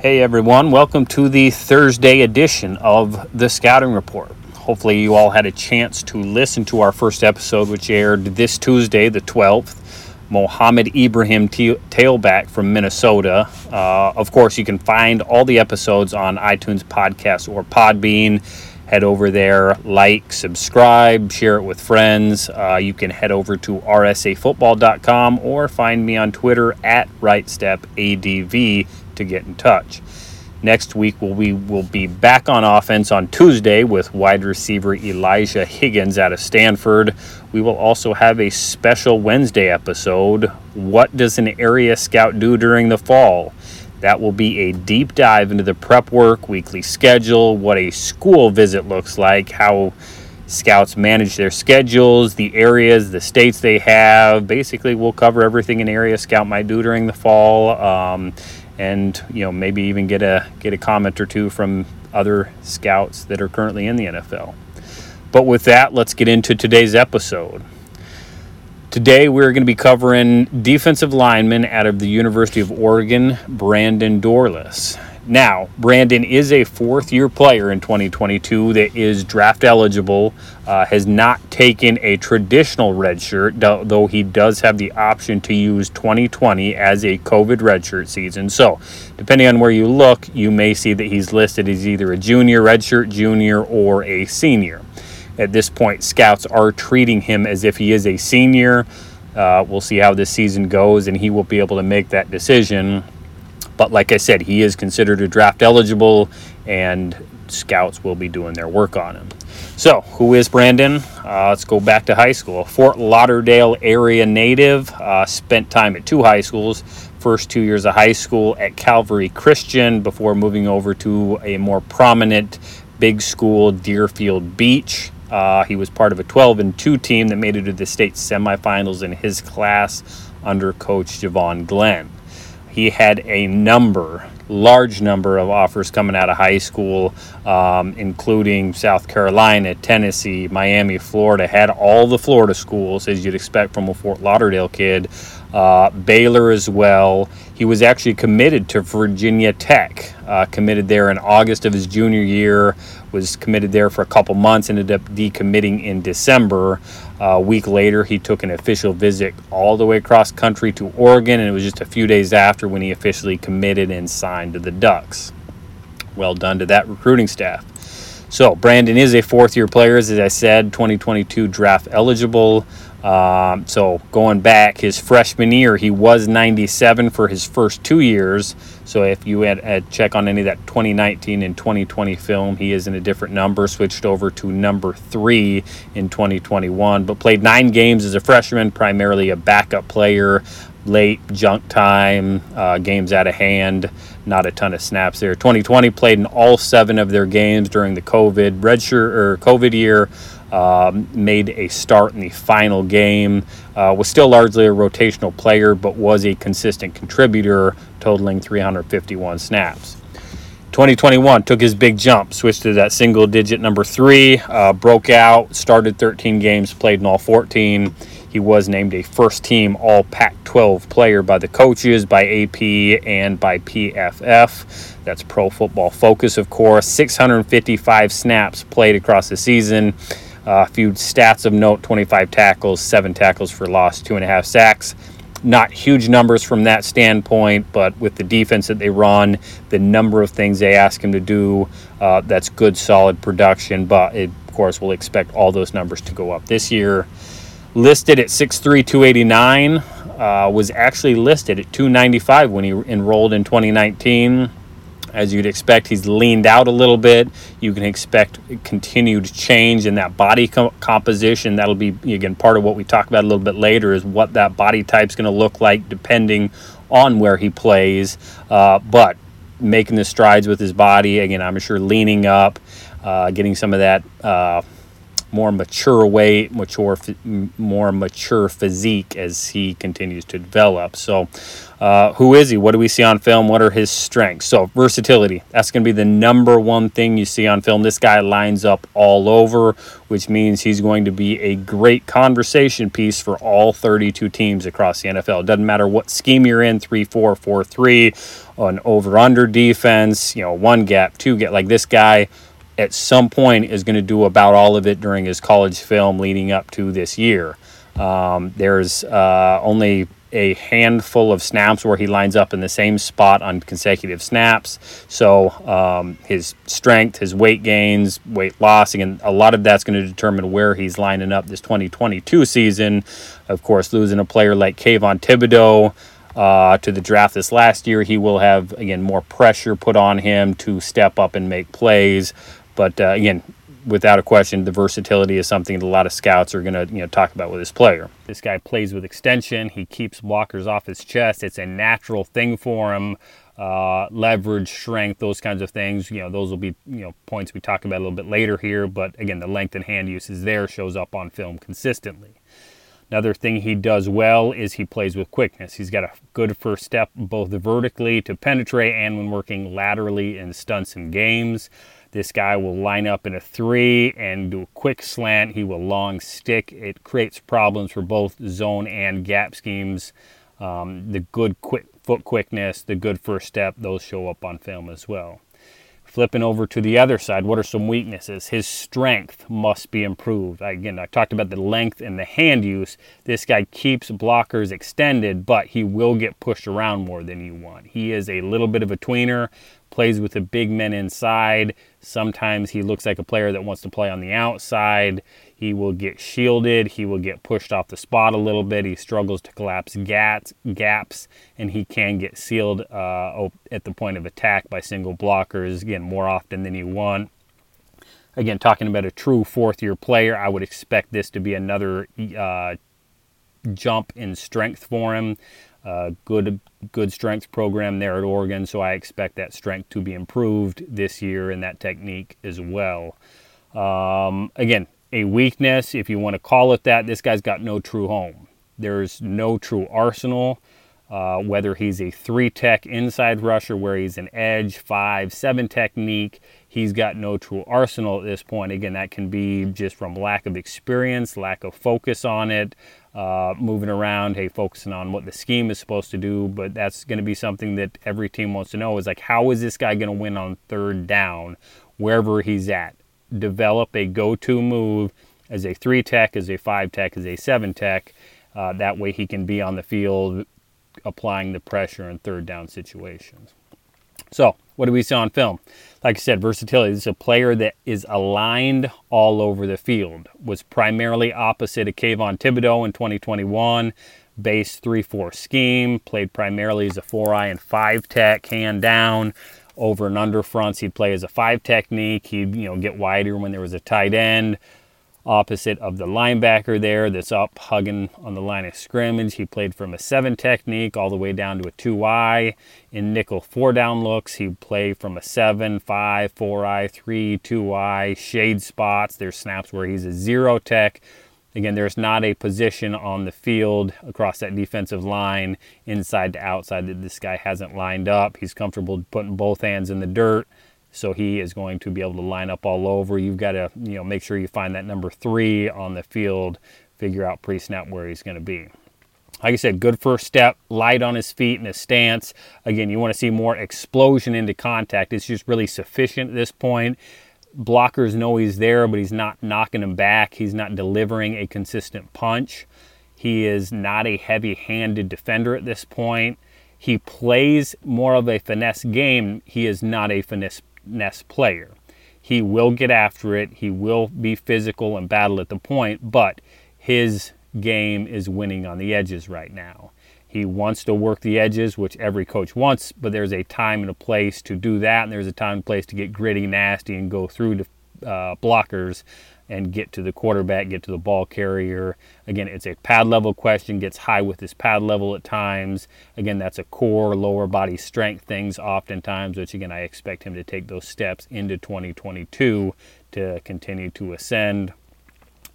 Hey everyone, welcome to the Thursday edition of the Scouting Report. Hopefully, you all had a chance to listen to our first episode, which aired this Tuesday, the 12th. Mohamed Ibrahim t- tailback from Minnesota. Uh, of course, you can find all the episodes on iTunes Podcast or Podbean. Head over there, like, subscribe, share it with friends. Uh, you can head over to rsafootball.com or find me on Twitter at RightStepADV to get in touch. Next week, we will be back on offense on Tuesday with wide receiver Elijah Higgins out of Stanford. We will also have a special Wednesday episode. What does an area scout do during the fall? That will be a deep dive into the prep work, weekly schedule, what a school visit looks like, how scouts manage their schedules, the areas, the states they have. Basically, we'll cover everything an area scout might do during the fall. Um, and you know maybe even get a get a comment or two from other scouts that are currently in the NFL. But with that, let's get into today's episode. Today we're going to be covering defensive lineman out of the University of Oregon, Brandon Dorlus. Now, Brandon is a fourth year player in 2022 that is draft eligible, uh, has not taken a traditional redshirt, though he does have the option to use 2020 as a COVID redshirt season. So, depending on where you look, you may see that he's listed as either a junior, redshirt junior, or a senior. At this point, scouts are treating him as if he is a senior. Uh, we'll see how this season goes, and he will be able to make that decision but like I said, he is considered a draft eligible, and scouts will be doing their work on him. So, who is Brandon? Uh, let's go back to high school. Fort Lauderdale area native, uh, spent time at two high schools. First two years of high school at Calvary Christian before moving over to a more prominent big school, Deerfield Beach. Uh, he was part of a 12 and 2 team that made it to the state semifinals in his class under coach Javon Glenn he had a number, large number of offers coming out of high school, um, including South Carolina, Tennessee, Miami, Florida. Had all the Florida schools, as you'd expect from a Fort Lauderdale kid. Uh, Baylor as well. He was actually committed to Virginia Tech, uh, committed there in August of his junior year, was committed there for a couple months, ended up decommitting in December. Uh, a week later, he took an official visit all the way across country to Oregon, and it was just a few days after when he officially committed and signed to the Ducks. Well done to that recruiting staff. So, Brandon is a fourth year player, as I said, 2022 draft eligible. Um, so going back his freshman year, he was 97 for his first two years. So if you had, had check on any of that 2019 and 2020 film, he is in a different number. Switched over to number three in 2021, but played nine games as a freshman, primarily a backup player. Late junk time, uh, games out of hand, not a ton of snaps there. 2020 played in all seven of their games during the COVID redshirt or COVID year. Um, made a start in the final game. Uh, was still largely a rotational player, but was a consistent contributor, totaling 351 snaps. 2021 took his big jump, switched to that single digit number three, uh, broke out, started 13 games, played in all 14. He was named a first team All Pac 12 player by the coaches, by AP, and by PFF. That's Pro Football Focus, of course. 655 snaps played across the season. Uh, a few stats of note 25 tackles, seven tackles for loss, two and a half sacks. Not huge numbers from that standpoint, but with the defense that they run, the number of things they ask him to do, uh, that's good, solid production. But it, of course, we'll expect all those numbers to go up this year. Listed at 6'3, 289, uh, was actually listed at 295 when he enrolled in 2019 as you'd expect, he's leaned out a little bit. You can expect continued change in that body com- composition. That'll be, again, part of what we talk about a little bit later is what that body type's going to look like depending on where he plays. Uh, but making the strides with his body, again, I'm sure leaning up, uh, getting some of that. More mature weight, mature, more mature physique as he continues to develop. So, uh, who is he? What do we see on film? What are his strengths? So, versatility. That's going to be the number one thing you see on film. This guy lines up all over, which means he's going to be a great conversation piece for all 32 teams across the NFL. It doesn't matter what scheme you're in 3 4, 4 3, an over under defense, you know, one gap, two gap. Like this guy at some point is going to do about all of it during his college film leading up to this year. Um, there's uh, only a handful of snaps where he lines up in the same spot on consecutive snaps. So um, his strength, his weight gains, weight loss, again, a lot of that's going to determine where he's lining up this 2022 season. Of course, losing a player like Kayvon Thibodeaux. Uh, to the draft this last year, he will have again more pressure put on him to step up and make plays. But uh, again, without a question, the versatility is something that a lot of scouts are going to you know talk about with this player. This guy plays with extension. He keeps blockers off his chest. It's a natural thing for him. Uh, leverage, strength, those kinds of things. You know, those will be you know points we talk about a little bit later here. But again, the length and hand use is there, shows up on film consistently. Another thing he does well is he plays with quickness. He's got a good first step both vertically to penetrate and when working laterally in stunts and games. This guy will line up in a three and do a quick slant. He will long stick. It creates problems for both zone and gap schemes. Um, the good quick foot quickness, the good first step, those show up on film as well. Flipping over to the other side, what are some weaknesses? His strength must be improved. Again, I talked about the length and the hand use. This guy keeps blockers extended, but he will get pushed around more than you want. He is a little bit of a tweener, plays with the big men inside. Sometimes he looks like a player that wants to play on the outside. He will get shielded. He will get pushed off the spot a little bit. He struggles to collapse gats, gaps, and he can get sealed uh, at the point of attack by single blockers, again, more often than you want. Again, talking about a true fourth year player, I would expect this to be another uh, jump in strength for him. Uh, good good strength program there at Oregon, so I expect that strength to be improved this year and that technique as well. Um, again, a weakness, if you want to call it that, this guy's got no true home. There's no true arsenal. Uh, whether he's a three tech inside rusher, where he's an edge, five, seven technique, he's got no true arsenal at this point. Again, that can be just from lack of experience, lack of focus on it, uh, moving around, hey, focusing on what the scheme is supposed to do. But that's going to be something that every team wants to know is like, how is this guy going to win on third down wherever he's at? Develop a go to move as a three tech, as a five tech, as a seven tech. Uh, that way he can be on the field applying the pressure in third down situations. So, what do we see on film? Like I said, versatility. This is a player that is aligned all over the field. Was primarily opposite of Kayvon Thibodeaux in 2021. Base 3 4 scheme. Played primarily as a 4 eye and 5 tech, hand down. Over and under fronts, he'd play as a 5 technique. He'd you know get wider when there was a tight end opposite of the linebacker there that's up hugging on the line of scrimmage. He played from a seven technique all the way down to a two eye. In nickel four down looks, he played from a seven, five, four eye, three, two eye, shade spots. There's snaps where he's a zero tech. Again, there's not a position on the field across that defensive line, inside to outside, that this guy hasn't lined up. He's comfortable putting both hands in the dirt so he is going to be able to line up all over. You've got to, you know, make sure you find that number three on the field, figure out pre-snap where he's going to be. Like I said, good first step, light on his feet and his stance. Again, you want to see more explosion into contact. It's just really sufficient at this point. Blockers know he's there, but he's not knocking him back. He's not delivering a consistent punch. He is not a heavy handed defender at this point. He plays more of a finesse game. He is not a finesse Ness player. He will get after it. He will be physical and battle at the point, but his game is winning on the edges right now. He wants to work the edges, which every coach wants, but there's a time and a place to do that, and there's a time and place to get gritty, nasty, and go through the uh, blockers and get to the quarterback, get to the ball carrier. Again, it's a pad level question, gets high with his pad level at times. Again, that's a core lower body strength things oftentimes, which again, I expect him to take those steps into 2022 to continue to ascend.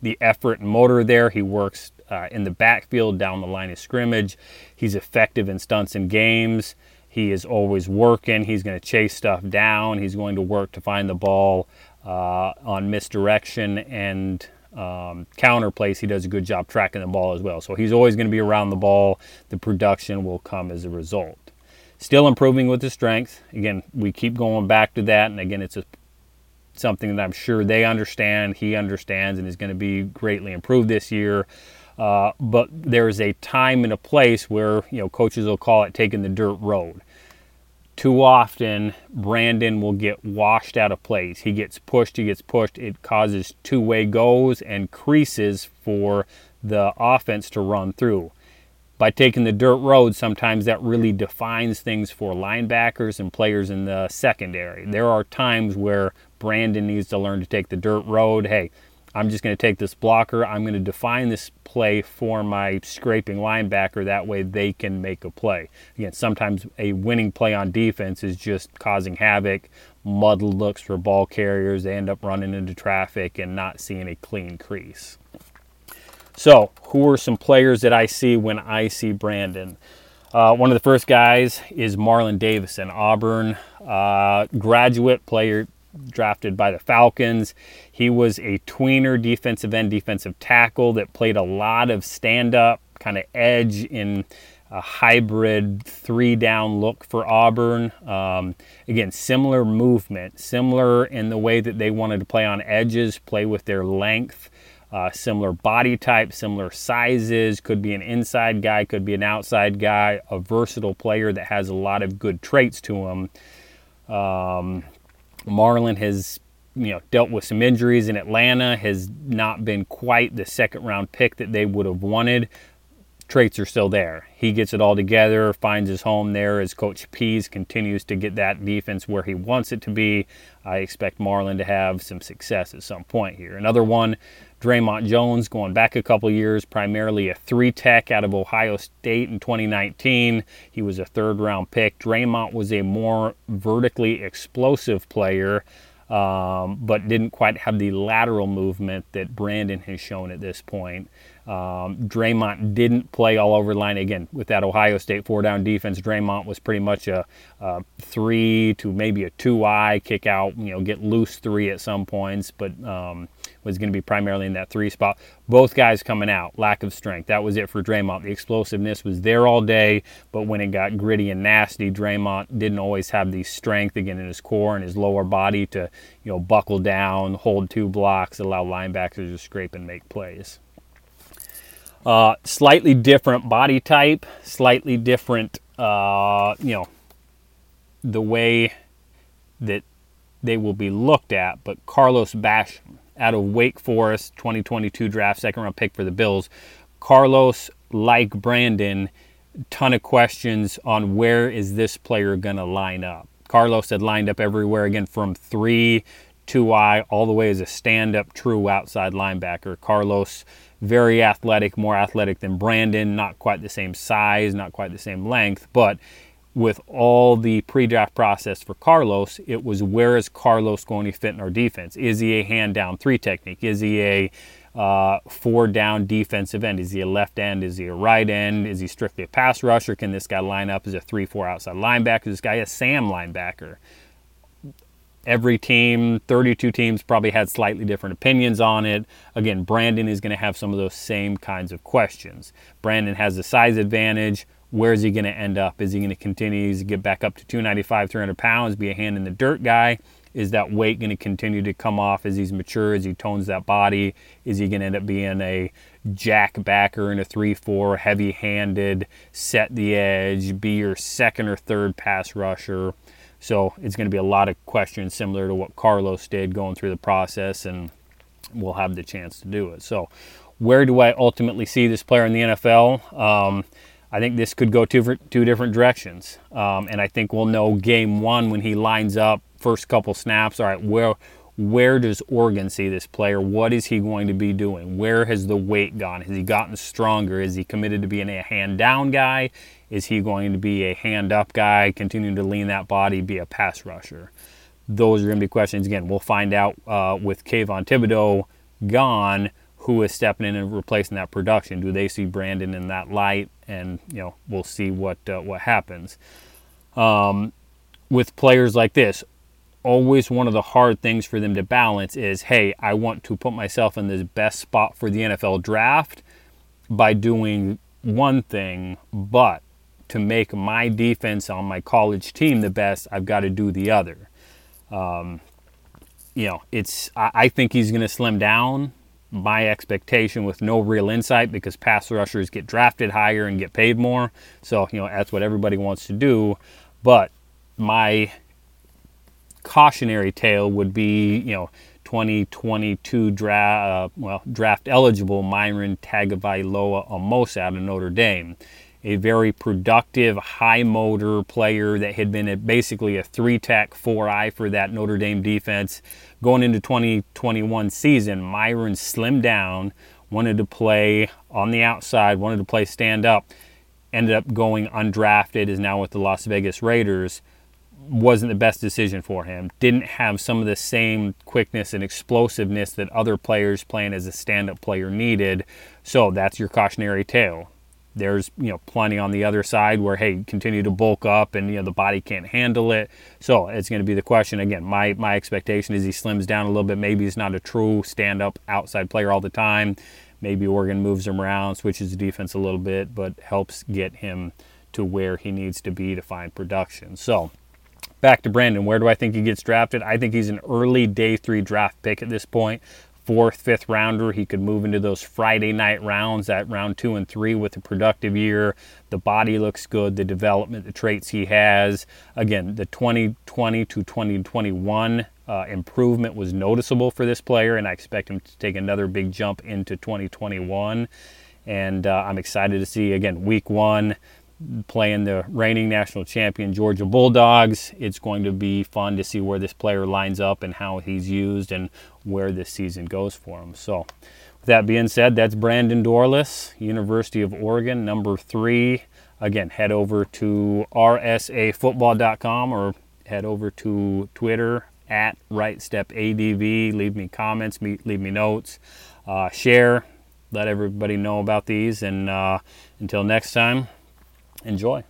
the effort and motor there. He works uh, in the backfield down the line of scrimmage. He's effective in stunts and games. He is always working. He's going to chase stuff down. He's going to work to find the ball uh, on misdirection and um, counter. He does a good job tracking the ball as well. So he's always going to be around the ball. The production will come as a result. Still improving with his strength. Again, we keep going back to that. And again, it's a, something that I'm sure they understand, he understands, and is going to be greatly improved this year. Uh, but there's a time and a place where you know coaches will call it taking the dirt road. Too often, Brandon will get washed out of place. He gets pushed, he gets pushed. It causes two-way goes and creases for the offense to run through. By taking the dirt road, sometimes that really defines things for linebackers and players in the secondary. There are times where Brandon needs to learn to take the dirt road. Hey, I'm just going to take this blocker. I'm going to define this play for my scraping linebacker. That way they can make a play. Again, sometimes a winning play on defense is just causing havoc, muddled looks for ball carriers. They end up running into traffic and not seeing a clean crease. So, who are some players that I see when I see Brandon? Uh, one of the first guys is Marlon Davidson, Auburn uh, graduate player, drafted by the Falcons. He was a tweener defensive end, defensive tackle that played a lot of stand up, kind of edge in a hybrid three down look for Auburn. Um, again, similar movement, similar in the way that they wanted to play on edges, play with their length. Uh, similar body type, similar sizes, could be an inside guy, could be an outside guy, a versatile player that has a lot of good traits to him. Um, Marlon has you know dealt with some injuries in Atlanta, has not been quite the second round pick that they would have wanted. Traits are still there. He gets it all together, finds his home there as Coach Pees continues to get that defense where he wants it to be. I expect Marlon to have some success at some point here. Another one, Dre'Mont Jones, going back a couple years, primarily a three tech out of Ohio State in 2019. He was a third round pick. Dre'Mont was a more vertically explosive player um, but didn't quite have the lateral movement that Brandon has shown at this point. Um, Dre'Mont didn't play all over the line again with that Ohio State four down defense. Dre'Mont was pretty much a, a three to maybe a two eye kick out, you know, get loose three at some points, but um, was going to be primarily in that three spot. Both guys coming out, lack of strength. That was it for Dre'Mont. The explosiveness was there all day, but when it got gritty and nasty, Dre'Mont didn't always have the strength again in his core and his lower body to, you know, buckle down, hold two blocks, allow linebackers to scrape and make plays. Uh, slightly different body type, slightly different, uh, you know, the way that they will be looked at. But Carlos Basham out of Wake Forest, 2022 draft, second round pick for the Bills. Carlos, like Brandon, ton of questions on where is this player going to line up. Carlos had lined up everywhere again from three, two I, all the way as a stand up true outside linebacker. Carlos very athletic, more athletic than Brandon, not quite the same size, not quite the same length, but with all the pre-draft process for Carlos, it was where is Carlos going to fit in our defense? Is he a hand down three technique? Is he a uh, four down defensive end? Is he a left end? Is he a right end? Is he strictly a pass rusher? Can this guy line up as a three four outside linebacker? Is this guy a Sam linebacker? Every team, 32 teams, probably had slightly different opinions on it. Again, Brandon is going to have some of those same kinds of questions. Brandon has the size advantage. Where is he going to end up? Is he going to continue to get back up to 295, 300 pounds, be a hand in the dirt guy? Is that weight going to continue to come off as he's mature, as he tones that body? Is he going to end up being a jack backer in a 3 4, heavy handed, set the edge, be your second or third pass rusher? So it's going to be a lot of questions similar to what Carlos did going through the process, and we'll have the chance to do it. So, where do I ultimately see this player in the NFL? Um, I think this could go two, two different directions. Um, and I think we'll know game one when he lines up, first couple snaps. All right, where where does Oregon see this player? What is he going to be doing? Where has the weight gone? Has he gotten stronger? Is he committed to being a hand down guy? Is he going to be a hand up guy, continuing to lean that body, be a pass rusher? Those are going to be questions. Again, we'll find out uh, with Kayvon Thibodeaux gone who is stepping in and replacing that production. Do they see Brandon in that light? And you know, we'll see what uh, what happens. Um, with players like this, always one of the hard things for them to balance is, hey, I want to put myself in the best spot for the NFL draft by doing one thing, but to make my defense on my college team the best, I've got to do the other. Um, you know, it's I, I think he's going to slim down my expectation with no real insight because pass rushers get drafted higher and get paid more. So, you know, that's what everybody wants to do. But my cautionary tale would be, you know, 2022 draft, uh, well, draft eligible Myron Tagovailoa Amosa out of Notre Dame a very productive, high motor player that had been a, basically a three tech, four eye for that Notre Dame defense. Going into 2021 season, Myron slimmed down, wanted to play on the outside, wanted to play stand up, ended up going undrafted, is now with the Las Vegas Raiders. Wasn't the best decision for him. Didn't have some of the same quickness and explosiveness that other players playing as a stand up player needed. So that's your cautionary tale. There's you know plenty on the other side where hey continue to bulk up and you know the body can't handle it. So it's going to be the question. Again my my expectation is he slims down a little bit. Maybe he's not a true stand up outside player all the time. Maybe Oregon moves him around switches the defense a little bit but helps get him to where he needs to be to find production. So back to Brandon where do I think he gets drafted I think he's an early day 3 draft pick at this point fourth, fifth rounder. He could move into those Friday night rounds at round two and three with a productive year. The body looks good, the development, the traits he has. Again, the 2020 to 2021 uh, improvement was noticeable for this player, and I expect him to take another big jump into 2021. And uh, I'm excited to see, again, week one, playing the reigning national champion Georgia Bulldogs. It's going to be fun to see where this player lines up and how he's used and where this season goes for him. So, with that being said, that's Brandon Dorlus, University of Oregon, number three. Again, head over to rsafootball.com or head over to Twitter at RightStepADV. Leave me comments, leave me notes, uh, share, let everybody know about these. And uh, until next time, enjoy.